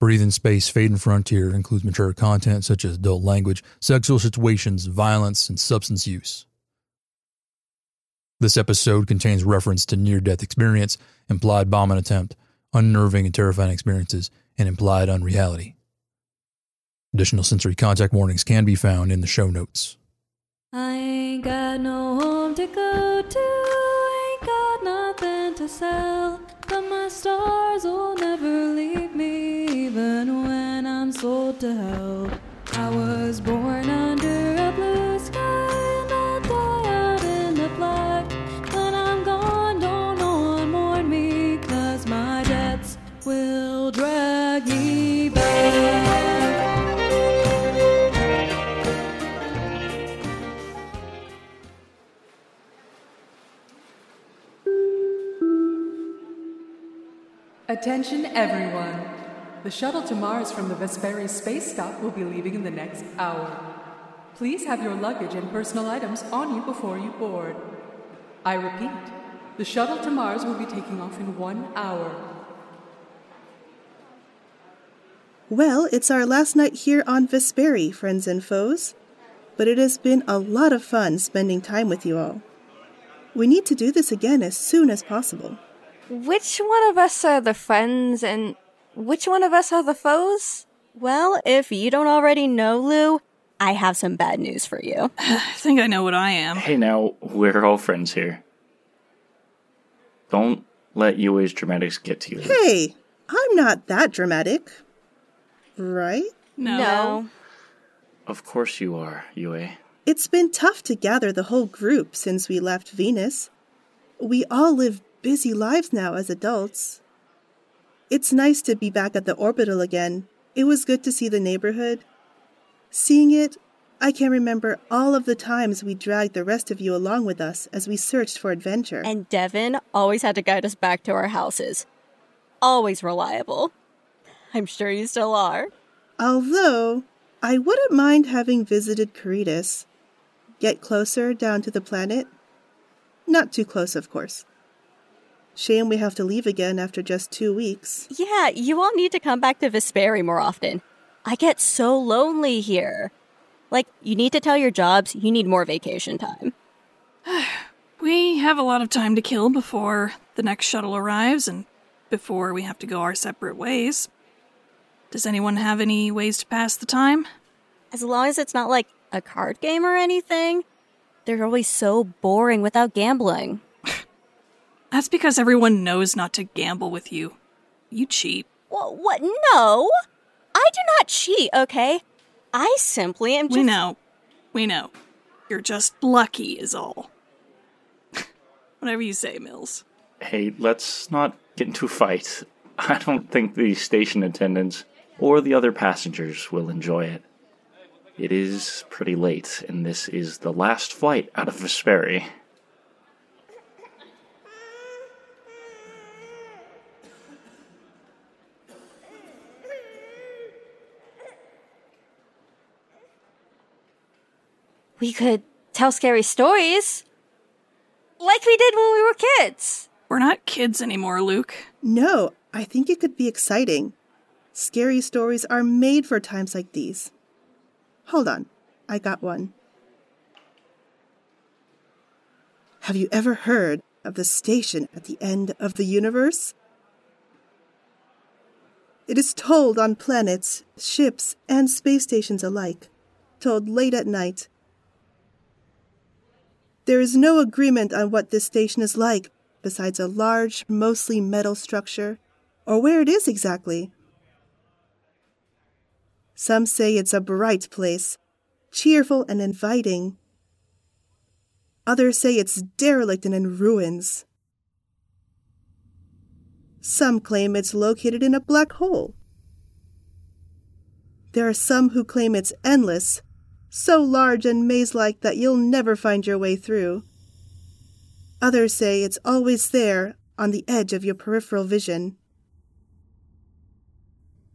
Breathe Space Fade and Frontier includes mature content such as adult language, sexual situations, violence, and substance use. This episode contains reference to near death experience, implied bombing attempt, unnerving and terrifying experiences, and implied unreality. Additional sensory contact warnings can be found in the show notes. I ain't got no home to go to, ain't got nothing to sell, but my stars will never leave I'm sold to hell. I was born under a blue sky, and I'll die out in the black. When I'm gone, don't no one mourn me, cause my debts will drag me back. Attention everyone. The shuttle to Mars from the Vesperi space stop will be leaving in the next hour. Please have your luggage and personal items on you before you board. I repeat, the shuttle to Mars will be taking off in one hour. Well, it's our last night here on Vesperi, friends and foes. But it has been a lot of fun spending time with you all. We need to do this again as soon as possible. Which one of us are the friends and which one of us are the foes? Well, if you don't already know, Lou, I have some bad news for you. I think I know what I am. Hey, now, we're all friends here. Don't let Yue's dramatics get to you. Hey, I'm not that dramatic. Right? No. No. Of course you are, Yue. It's been tough to gather the whole group since we left Venus. We all live busy lives now as adults. It's nice to be back at the orbital again. It was good to see the neighborhood. Seeing it, I can remember all of the times we dragged the rest of you along with us as we searched for adventure. And Devin always had to guide us back to our houses. Always reliable. I'm sure you still are. Although, I wouldn't mind having visited Caritas. Get closer down to the planet. Not too close, of course. Shame we have to leave again after just two weeks. Yeah, you all need to come back to Vesperi more often. I get so lonely here. Like, you need to tell your jobs you need more vacation time. We have a lot of time to kill before the next shuttle arrives and before we have to go our separate ways. Does anyone have any ways to pass the time? As long as it's not like a card game or anything, they're always so boring without gambling. That's because everyone knows not to gamble with you. You cheat. What? What? No! I do not cheat, okay? I simply am just. We know. We know. You're just lucky, is all. Whatever you say, Mills. Hey, let's not get into a fight. I don't think the station attendants or the other passengers will enjoy it. It is pretty late, and this is the last flight out of Vesperi. We could tell scary stories. Like we did when we were kids. We're not kids anymore, Luke. No, I think it could be exciting. Scary stories are made for times like these. Hold on, I got one. Have you ever heard of the station at the end of the universe? It is told on planets, ships, and space stations alike, told late at night. There is no agreement on what this station is like, besides a large, mostly metal structure, or where it is exactly. Some say it's a bright place, cheerful and inviting. Others say it's derelict and in ruins. Some claim it's located in a black hole. There are some who claim it's endless, so large and maze like that you'll never find your way through. Others say it's always there, on the edge of your peripheral vision.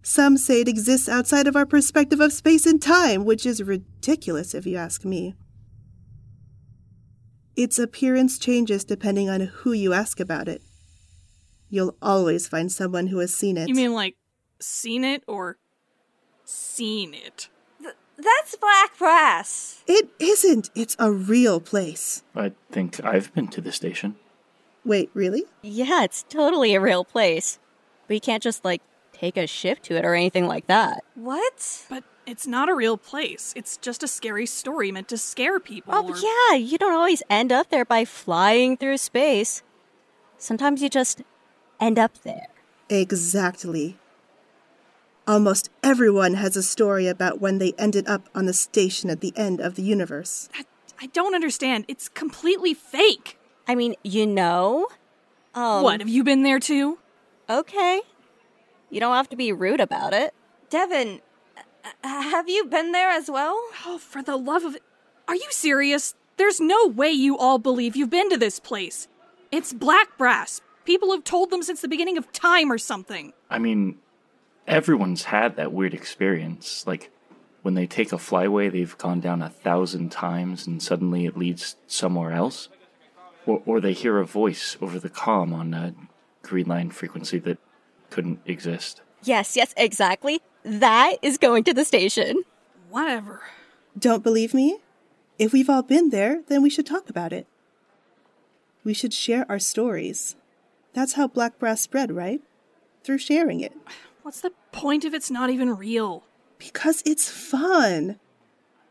Some say it exists outside of our perspective of space and time, which is ridiculous if you ask me. Its appearance changes depending on who you ask about it. You'll always find someone who has seen it. You mean like seen it or seen it. Th- that's black brass. It isn't. It's a real place. I think I've been to the station. Wait, really? Yeah, it's totally a real place. But you can't just, like, take a ship to it or anything like that. What? But it's not a real place. It's just a scary story meant to scare people. Oh, or- yeah, you don't always end up there by flying through space. Sometimes you just end up there. Exactly. Almost everyone has a story about when they ended up on the station at the end of the universe. I, I don't understand. It's completely fake. I mean, you know? Um, what, have you been there too? Okay. You don't have to be rude about it. Devin, uh, have you been there as well? Oh, for the love of. Are you serious? There's no way you all believe you've been to this place. It's black brass. People have told them since the beginning of time or something. I mean, everyone's had that weird experience. Like, when they take a flyway they've gone down a thousand times and suddenly it leads somewhere else. Or, or they hear a voice over the comm on a green line frequency that couldn't exist. Yes, yes, exactly. That is going to the station. Whatever. Don't believe me? If we've all been there, then we should talk about it. We should share our stories. That's how Black Brass spread, right? Through sharing it. What's the point if it's not even real? Because it's fun.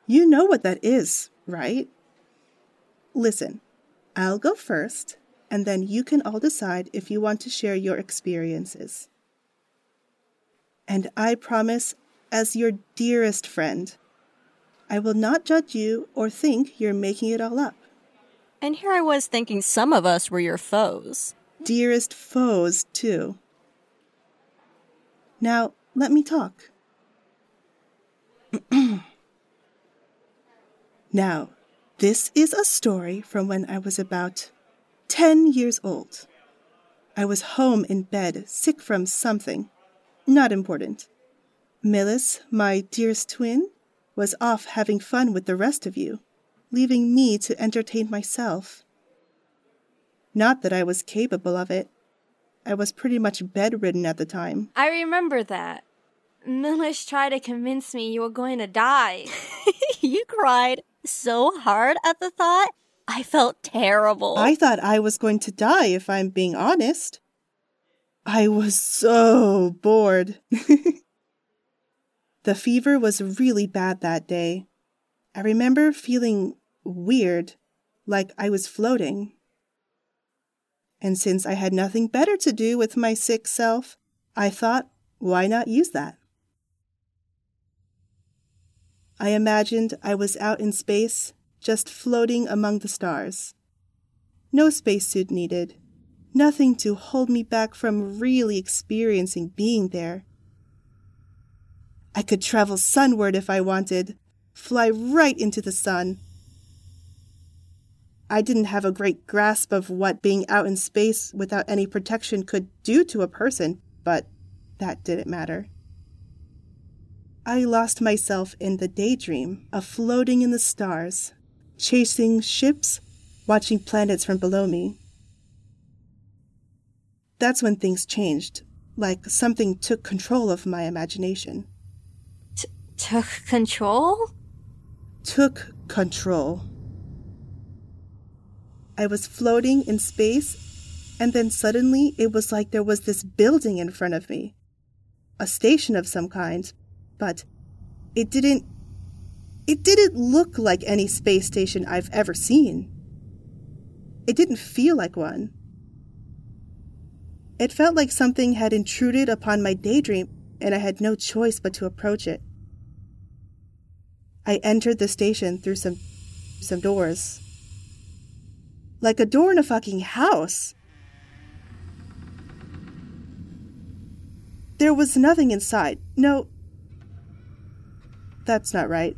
You know what that is, right? Listen, I'll go first, and then you can all decide if you want to share your experiences. And I promise, as your dearest friend, I will not judge you or think you're making it all up. And here I was thinking some of us were your foes. Dearest foes, too. Now, let me talk. now, this is a story from when I was about 10 years old. I was home in bed, sick from something. Not important. Millis, my dearest twin, was off having fun with the rest of you, leaving me to entertain myself. Not that I was capable of it. I was pretty much bedridden at the time. I remember that. Milish tried to convince me you were going to die. you cried so hard at the thought. I felt terrible. I thought I was going to die if I'm being honest. I was so bored. the fever was really bad that day. I remember feeling weird, like I was floating. And since I had nothing better to do with my sick self, I thought, why not use that? I imagined I was out in space, just floating among the stars. No spacesuit needed, nothing to hold me back from really experiencing being there. I could travel sunward if I wanted, fly right into the sun. I didn't have a great grasp of what being out in space without any protection could do to a person, but that didn't matter. I lost myself in the daydream of floating in the stars, chasing ships, watching planets from below me. That's when things changed, like something took control of my imagination. T- took control? Took control. I was floating in space, and then suddenly it was like there was this building in front of me. A station of some kind, but it didn't. It didn't look like any space station I've ever seen. It didn't feel like one. It felt like something had intruded upon my daydream, and I had no choice but to approach it. I entered the station through some some doors. Like a door in a fucking house. There was nothing inside. No. That's not right.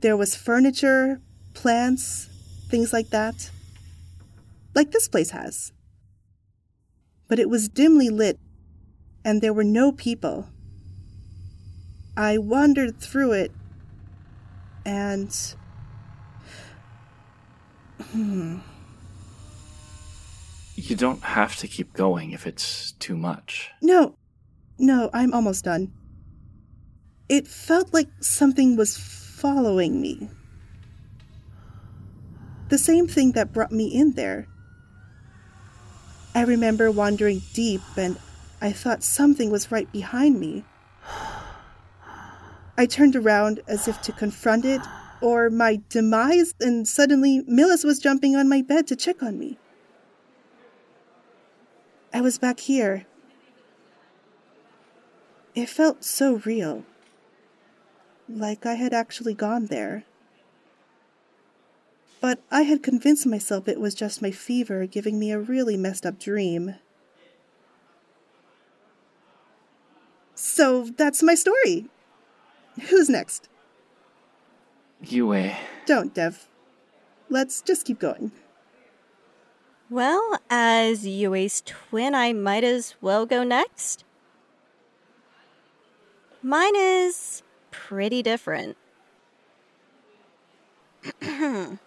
There was furniture, plants, things like that. Like this place has. But it was dimly lit, and there were no people. I wandered through it, and. Hmm. You don't have to keep going if it's too much. No, No, I'm almost done. It felt like something was following me. The same thing that brought me in there. I remember wandering deep and I thought something was right behind me. I turned around as if to confront it or my demise, and suddenly Millis was jumping on my bed to check on me. I was back here. It felt so real. Like I had actually gone there. But I had convinced myself it was just my fever giving me a really messed up dream. So that's my story. Who's next? Yue. Don't, Dev. Let's just keep going. Well, as Yue's twin, I might as well go next. Mine is pretty different.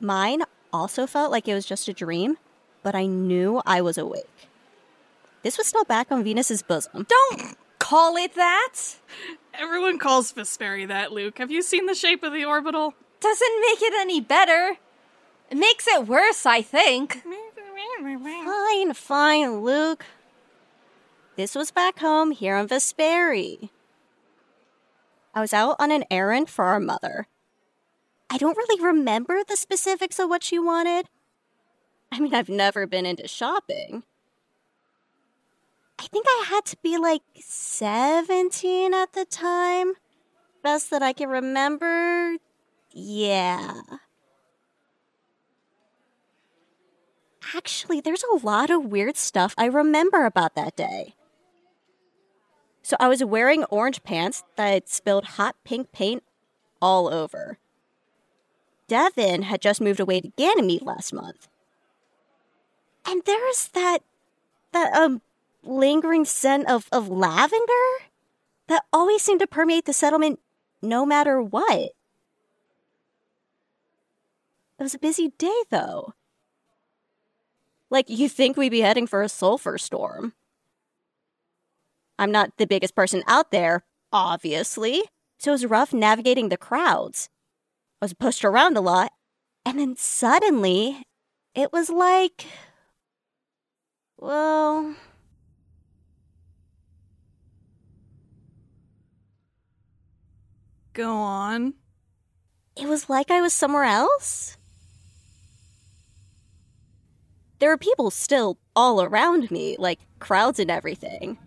Mine also felt like it was just a dream, but I knew I was awake. This was still back on Venus's bosom. Don't call it that. Everyone calls Vesperi that, Luke. Have you seen the shape of the orbital? Doesn't make it any better. It makes it worse, I think. Fine, fine, Luke. This was back home here on Vesperi. I was out on an errand for our mother. I don't really remember the specifics of what she wanted. I mean, I've never been into shopping. I think I had to be like 17 at the time. Best that I can remember. Yeah. Actually, there's a lot of weird stuff I remember about that day. So I was wearing orange pants that spilled hot pink paint all over. Devin had just moved away to Ganymede last month. And there's that that um lingering scent of, of lavender that always seemed to permeate the settlement no matter what. It was a busy day though. Like you think we'd be heading for a sulfur storm. I'm not the biggest person out there, obviously, so it was rough navigating the crowds. I was pushed around a lot, and then suddenly, it was like. Well. Go on. It was like I was somewhere else. There were people still all around me, like crowds and everything.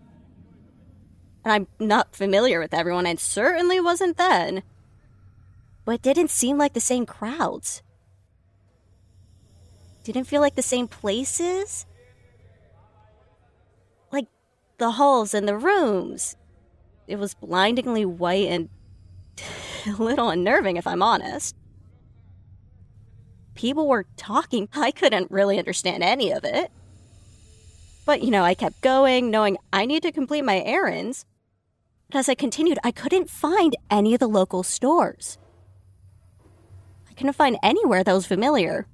And I'm not familiar with everyone, and certainly wasn't then. But it didn't seem like the same crowds. Didn't feel like the same places. Like the halls and the rooms. It was blindingly white and a little unnerving, if I'm honest. People were talking. I couldn't really understand any of it. But, you know, I kept going, knowing I needed to complete my errands. But as I continued, I couldn't find any of the local stores. I couldn't find anywhere that was familiar.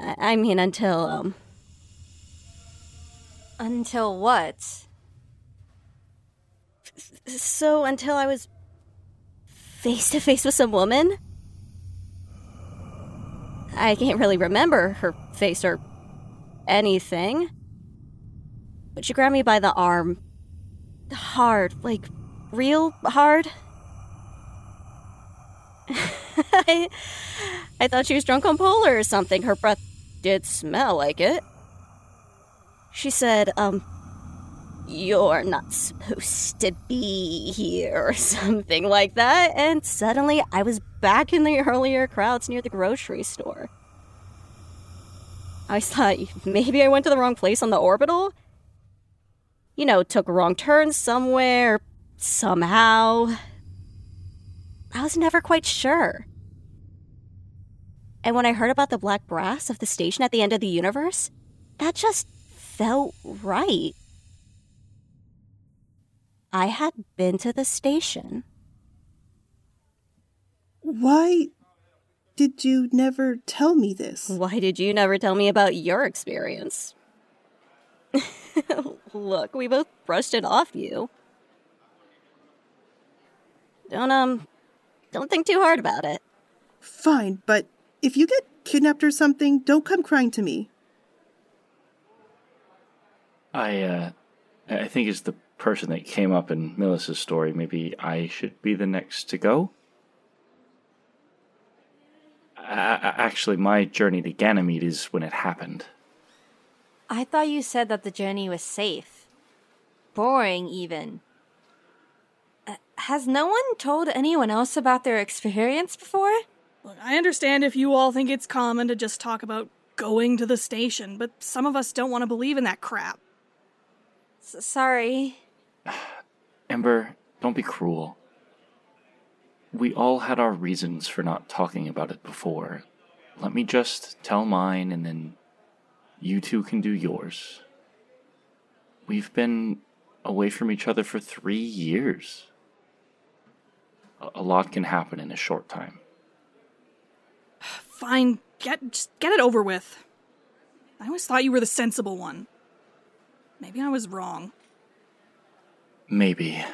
I, I mean, until, um. Until what? So, until I was face to face with some woman? I can't really remember her face or anything. But she grabbed me by the arm. Hard, like real hard. I, I thought she was drunk on polar or something. Her breath did smell like it. She said, um, you're not supposed to be here, or something like that. And suddenly I was back in the earlier crowds near the grocery store. I thought maybe I went to the wrong place on the orbital. You know, took a wrong turn somewhere, somehow. I was never quite sure. And when I heard about the black brass of the station at the end of the universe, that just felt right. I had been to the station. Why did you never tell me this? Why did you never tell me about your experience? Look, we both brushed it off you. Don't, um, don't think too hard about it. Fine, but if you get kidnapped or something, don't come crying to me. I, uh, I think it's the person that came up in Millis's story. Maybe I should be the next to go? actually, my journey to Ganymede is when it happened. I thought you said that the journey was safe. Boring, even. Uh, has no one told anyone else about their experience before? Look, I understand if you all think it's common to just talk about going to the station, but some of us don't want to believe in that crap. S- sorry. Ember, don't be cruel. We all had our reasons for not talking about it before. Let me just tell mine and then you two can do yours. We've been away from each other for three years. A, lot can happen in a short time. Fine, get just get it over with. I always thought you were the sensible one. Maybe I was wrong. Maybe.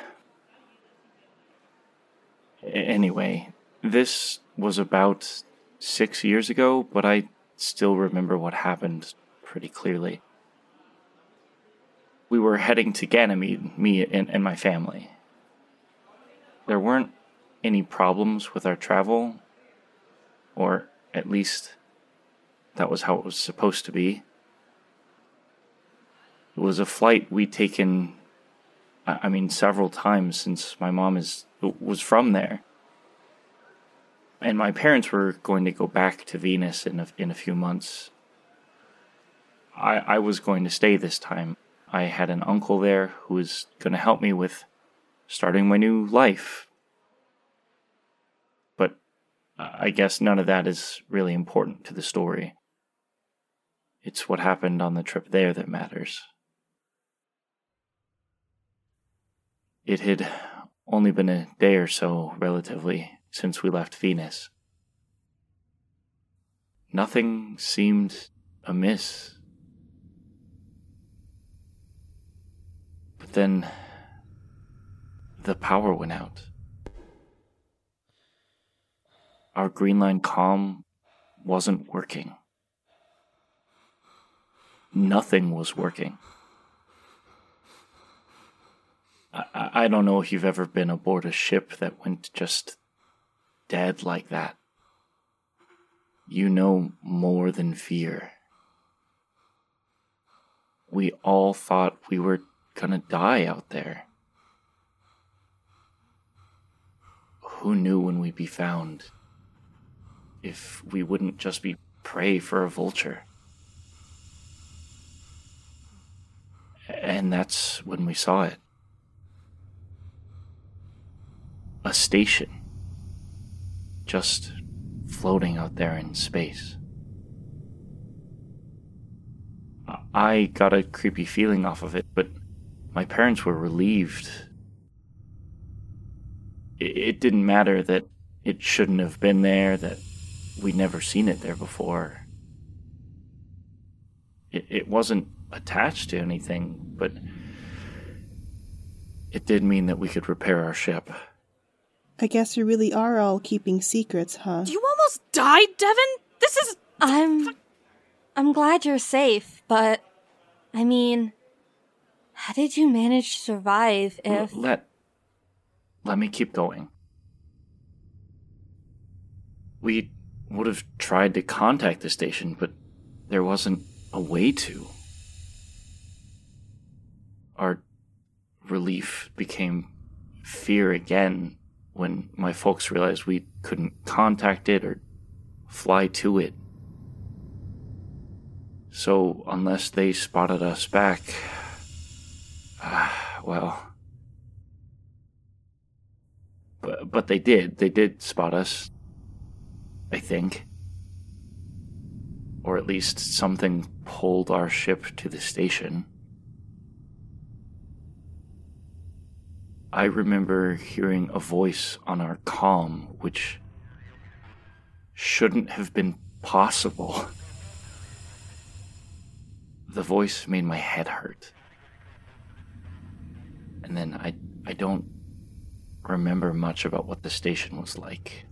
Anyway, this was about six years ago, but I still remember what happened pretty clearly. We were heading to Ganymede, me and, and my family. There weren't any problems with our travel, or at least that was how it was supposed to be. It was a flight we'd taken, I mean, several times since my mom is was from there. And my parents were going to go back to Venus in a, in a few months I, I was going to stay this time. I had an uncle there who was going to help me with starting my new life. But I guess none of that is really important to the story. It's what happened on the trip there that matters. It had only been a day or so, relatively, since we left Venus. Nothing seemed amiss But then the power went out. Our Greenline comm wasn't working. Nothing was working. I, I don't know if you've ever been aboard a ship that went just dead like that. You know more than fear. We all thought we were gonna die out there. Who knew when we'd be found? If we wouldn't just be prey for a vulture. And that's when we saw it. A station. Just floating out there in space. I got a creepy feeling off of it, but my parents were relieved. It, didn't matter that it shouldn't have been there, that we'd never seen it there before. It, wasn't attached to anything, but it did mean that we could repair our ship. I guess you really are all keeping secrets, huh? You almost died, Devin? This is. I'm. I'm glad you're safe, but. I mean, how did you manage to survive if. Let. Let me keep going. We would have tried to contact the station, but there wasn't a way to. Our relief became fear again when my folks realized we couldn't contact it or fly to it. So, unless they spotted us back, ah, well. But, but they did. They did spot us. I think. Or at least something pulled our ship to the station. I remember hearing a voice on our comm which shouldn't have been possible. The voice made my head hurt. And then I I don't remember much about what the station was like.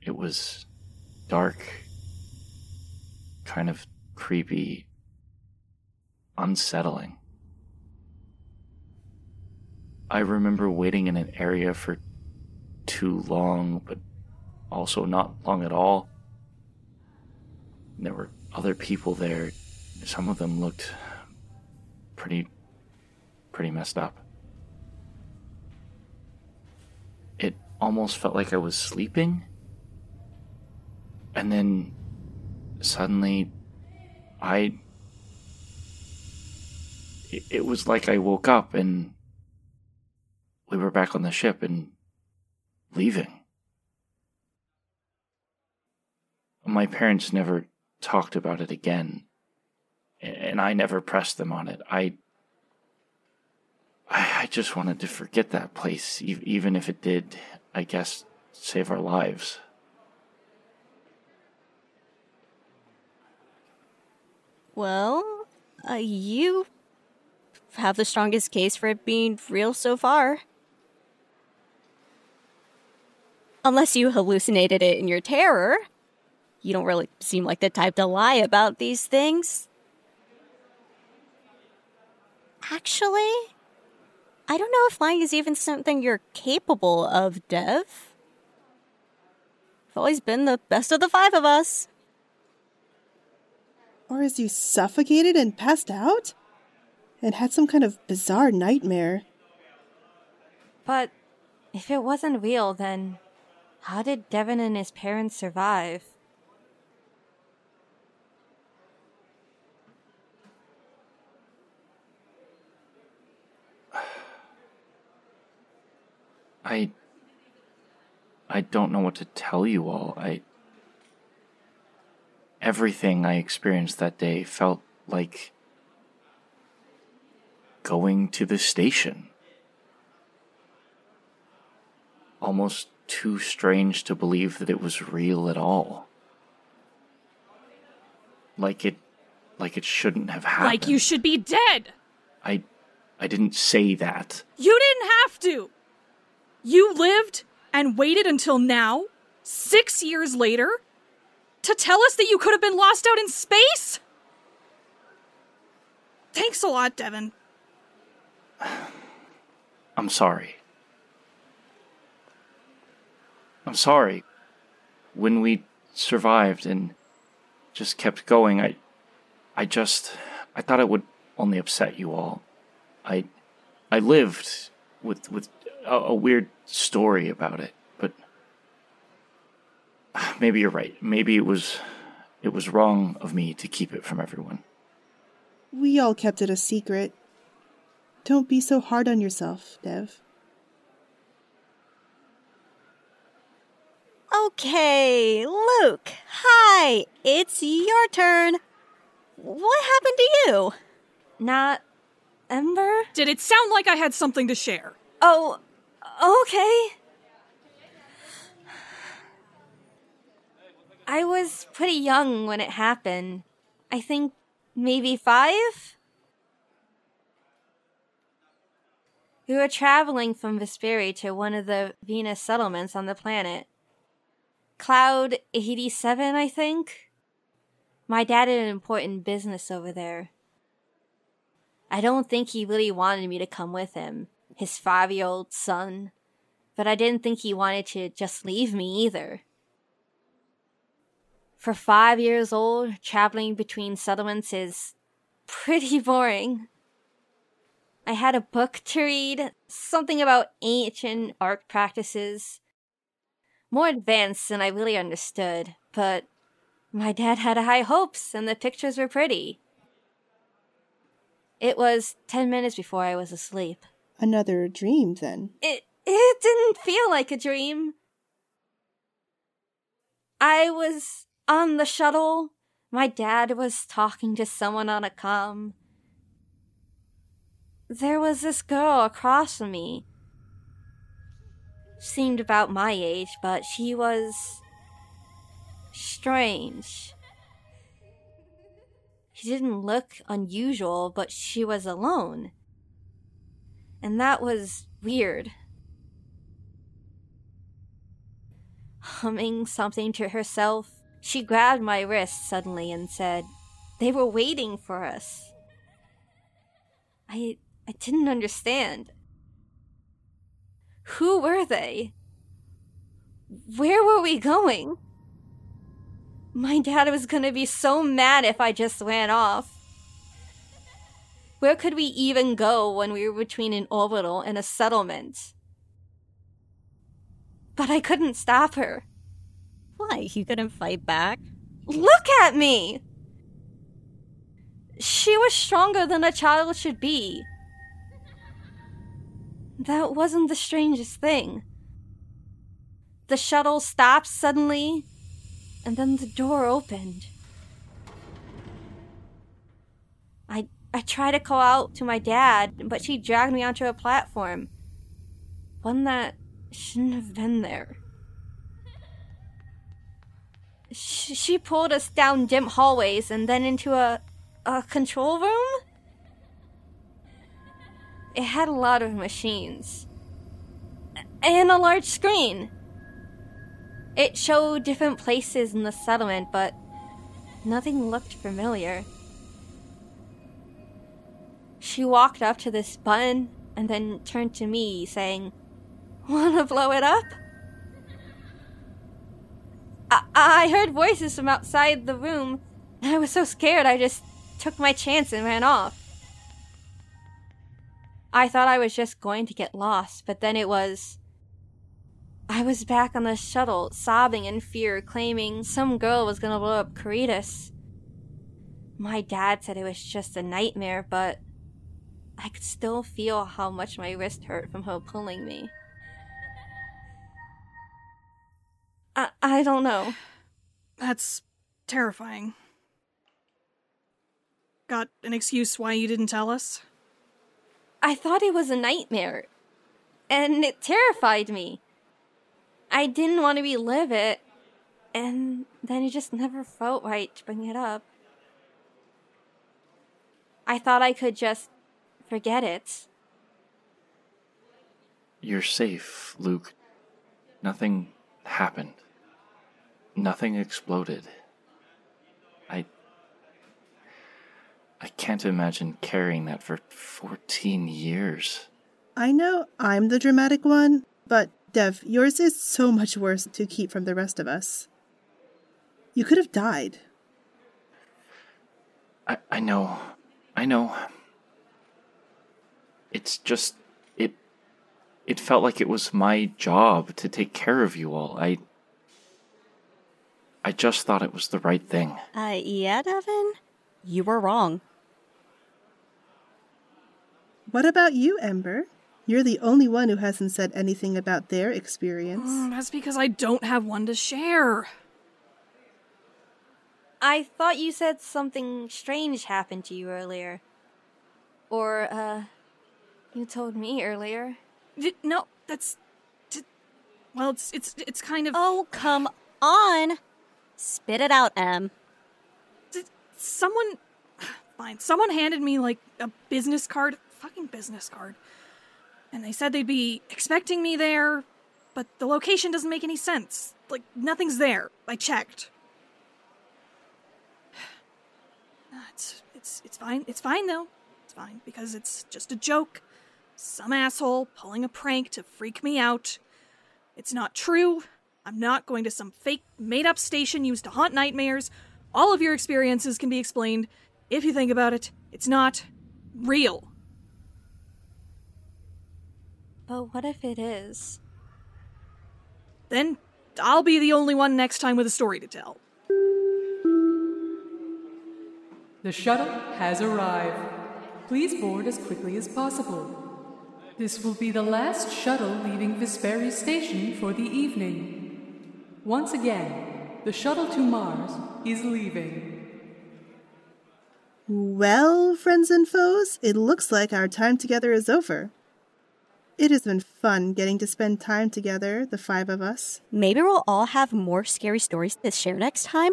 It was dark, kind of creepy, unsettling. I remember waiting in an area for too long, but also not long at all. There were other people there. Some of them looked pretty pretty messed up. It almost felt like I was sleeping. And then suddenly I it, was like I woke up and we were back on the ship and leaving. My parents never talked about it again, and I never pressed them on it. I I just wanted to forget that place, even if it did, I guess, save our lives. Well, uh, you have the strongest case for it being real so far. Unless you hallucinated it in your terror. You don't really seem like the type to lie about these things. Actually, I don't know if lying is even something you're capable of, Dev. You've always been the best of the five of us. Or is you suffocated and passed out? And had some kind of bizarre nightmare. But if it wasn't real, then how did Devin and his parents survive? I. I don't know what to tell you all. I. Everything I experienced that day felt like going to the station. Almost too strange to believe that it was real at all. Like it like it shouldn't have happened. Like you should be dead. I I didn't say that. You didn't have to. You lived and waited until now, 6 years later, to tell us that you could have been lost out in space? Thanks a lot, Devin. I'm sorry. I'm sorry. When we survived and just kept going, I I just I thought it would only upset you all. I I lived with with a, a weird story about it, but maybe you're right. Maybe it was it was wrong of me to keep it from everyone. We all kept it a secret. Don't be so hard on yourself, Dev. Okay, Luke. Hi, it's your turn. What happened to you? Not Ember? Did it sound like I had something to share? Oh, okay. I was pretty young when it happened. I think maybe five? We were traveling from Vesperi to one of the Venus settlements on the planet. Cloud 87, I think. My dad had an important business over there. I don't think he really wanted me to come with him, his five year old son, but I didn't think he wanted to just leave me either. For five years old, traveling between settlements is pretty boring. I had a book to read, something about ancient art practices, more advanced than I really understood, but my dad had high hopes and the pictures were pretty. It was 10 minutes before I was asleep. Another dream, then. It it didn't feel like a dream. I was on the shuttle. My dad was talking to someone on a com. There was this girl across from me. Seemed about my age, but she was strange. She didn't look unusual, but she was alone. And that was weird. Humming something to herself, she grabbed my wrist suddenly and said, They were waiting for us. I I didn't understand. Who were they? Where were we going? My dad was gonna be so mad if I just ran off. Where could we even go when we were between an orbital and a settlement? But I couldn't stop her. Why? You couldn't fight back? Look at me! She was stronger than a child should be. That wasn't the strangest thing. The shuttle stopped suddenly, and then the door opened. I I tried to call out to my dad, but she dragged me onto a platform. One that shouldn't have been there. She, she pulled us down dim hallways and then into a a control room? It had a lot of machines. And a large screen. It showed different places in the settlement, but nothing looked familiar. She walked up to this button and then turned to me, saying, Wanna blow it up? I, I heard voices from outside the room. And I was so scared I just took my chance and ran off. I thought I was just going to get lost, but then it was. I was back on the shuttle, sobbing in fear, claiming some girl was gonna blow up Caritas. My dad said it was just a nightmare, but I could still feel how much my wrist hurt from her pulling me. I, I don't know. That's terrifying. Got an excuse why you didn't tell us? I thought it was a nightmare, and it terrified me. I didn't want to relive it, and then it just never felt right to bring it up. I thought I could just forget it. You're safe, Luke. Nothing happened. Nothing exploded. I can't imagine carrying that for 14 years. I know I'm the dramatic one, but Dev, yours is so much worse to keep from the rest of us. You could have died. I, I know. I know. It's just. It. It felt like it was my job to take care of you all. I. I just thought it was the right thing. Uh, yeah, Devin? You were wrong. What about you, Ember? You're the only one who hasn't said anything about their experience. Mm, that's because I don't have one to share. I thought you said something strange happened to you earlier. Or, uh, you told me earlier. D- no, that's. D- well, it's it's it's kind of. Oh, come on! Spit it out, Em. D- someone. Fine. Someone handed me, like, a business card. Fucking business card. And they said they'd be expecting me there, but the location doesn't make any sense. Like, nothing's there. I checked. It's, it's, it's fine. It's fine, though. It's fine, because it's just a joke. Some asshole pulling a prank to freak me out. It's not true. I'm not going to some fake, made up station used to haunt nightmares. All of your experiences can be explained. If you think about it, it's not real. But what if it is? Then I'll be the only one next time with a story to tell. The shuttle has arrived. Please board as quickly as possible. This will be the last shuttle leaving Vesperi Station for the evening. Once again, the shuttle to Mars is leaving. Well, friends and foes, it looks like our time together is over. It has been fun getting to spend time together, the five of us. Maybe we'll all have more scary stories to share next time?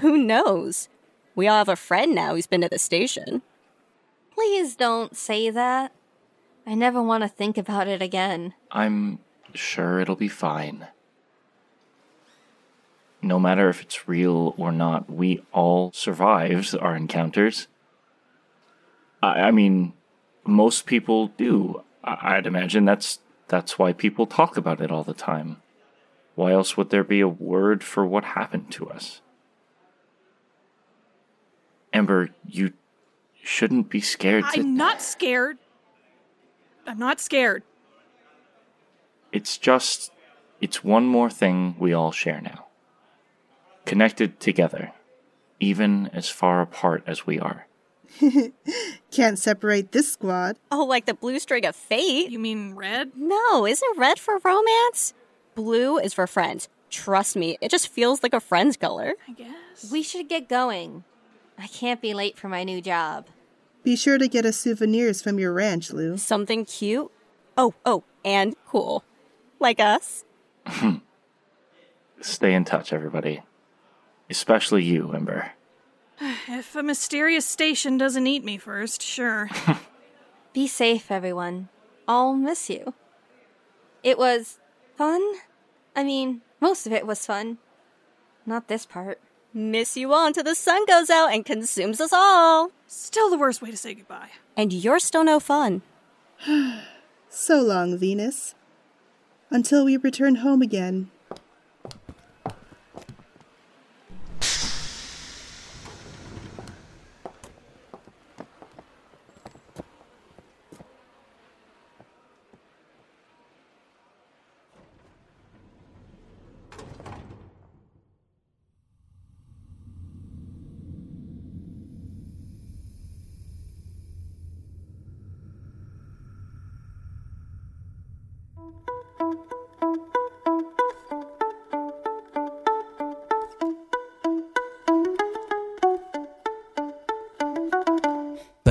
Who knows? We all have a friend now who's been to the station. Please don't say that. I never want to think about it again. I'm sure it'll be fine. No matter if it's real or not, we all survived our encounters. I, I mean, most people do. I'd imagine that's that's why people talk about it all the time. Why else would there be a word for what happened to us? Ember, you shouldn't be scared to. I'm not scared. I'm not scared. It's just, it's one more thing we all share now. Connected together, even as far apart as we are. Can't separate this squad. Oh, like the blue string of fate? You mean red? No, isn't red for romance? Blue is for friends. Trust me, it just feels like a friend's color. I guess. We should get going. I can't be late for my new job. Be sure to get us souvenirs from your ranch, Lou. Something cute? Oh, oh, and cool. Like us. Stay in touch, everybody. Especially you, Ember. If a mysterious station doesn't eat me first, sure. Be safe, everyone. I'll miss you. It was fun. I mean, most of it was fun. Not this part. Miss you all until the sun goes out and consumes us all. Still the worst way to say goodbye. And you're still no fun. So long, Venus. Until we return home again.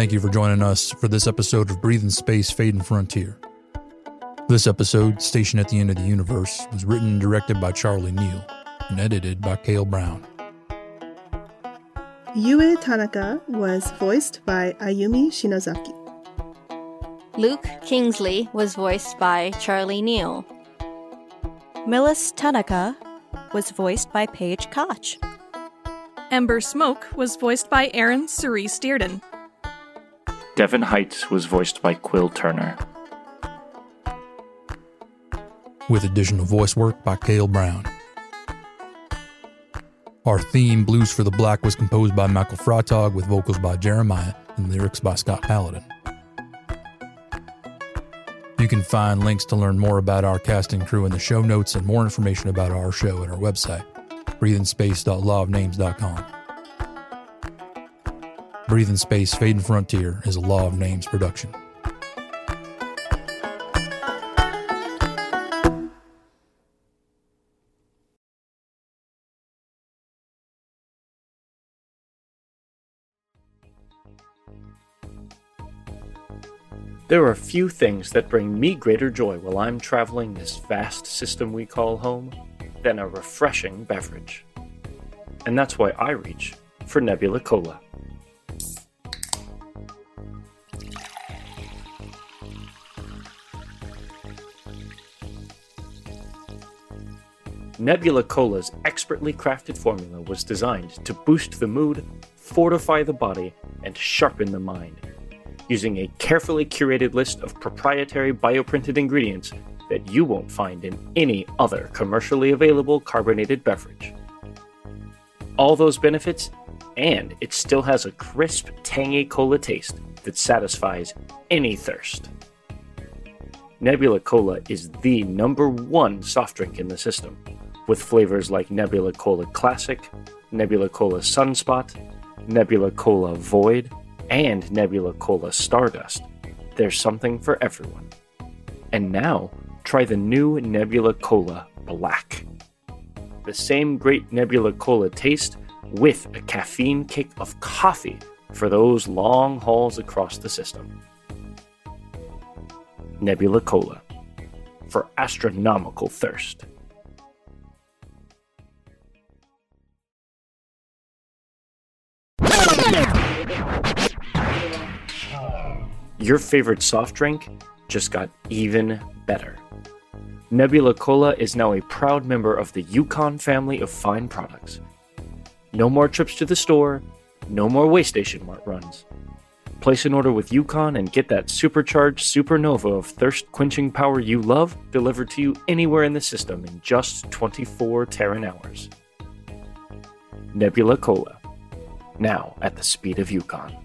Thank you for joining us for this episode of Breathing Space, Fading Frontier. This episode, Station at the End of the Universe, was written and directed by Charlie Neal and edited by Cale Brown. Yue Tanaka was voiced by Ayumi Shinozaki. Luke Kingsley was voiced by Charlie Neal. Millis Tanaka was voiced by Paige Koch. Ember Smoke was voiced by Aaron Cerise Dearden. Devin Heights was voiced by Quill Turner. with additional voice work by Cale Brown. Our theme, Blues for the Black, was composed by Michael Freitag with vocals by Jeremiah and lyrics by Scott Paladin. You can find links to learn more about our casting crew in the show notes and more information about our show at our website, breathing.space.lawofnames.com. Breathing Space, Fading Frontier is a Law of Names production. There are few things that bring me greater joy while I'm traveling this vast system we call home than a refreshing beverage. And that's why I reach for Nebula Cola. Nebula Cola's expertly crafted formula was designed to boost the mood, fortify the body, and sharpen the mind using a carefully curated list of proprietary bioprinted ingredients that you won't find in any other commercially available carbonated beverage. All those benefits, and it still has a crisp, tangy cola taste that satisfies any thirst. Nebula Cola is the number one soft drink in the system, with flavors like Nebula Cola Classic, Nebula Cola Sunspot, Nebula Cola Void, and Nebula Cola Stardust. There's something for everyone. And now, try the new Nebula Cola Black. The same great Nebula Cola taste with a caffeine kick of coffee for those long hauls across the system. Nebula Cola for astronomical thirst. Your favorite soft drink just got even better. Nebula Cola is now a proud member of the Yukon family of fine products. No more trips to the store, no more waystation mart runs. Place an order with Yukon and get that supercharged supernova of thirst quenching power you love delivered to you anywhere in the system in just 24 Terran hours. Nebula Cola, now at the speed of Yukon.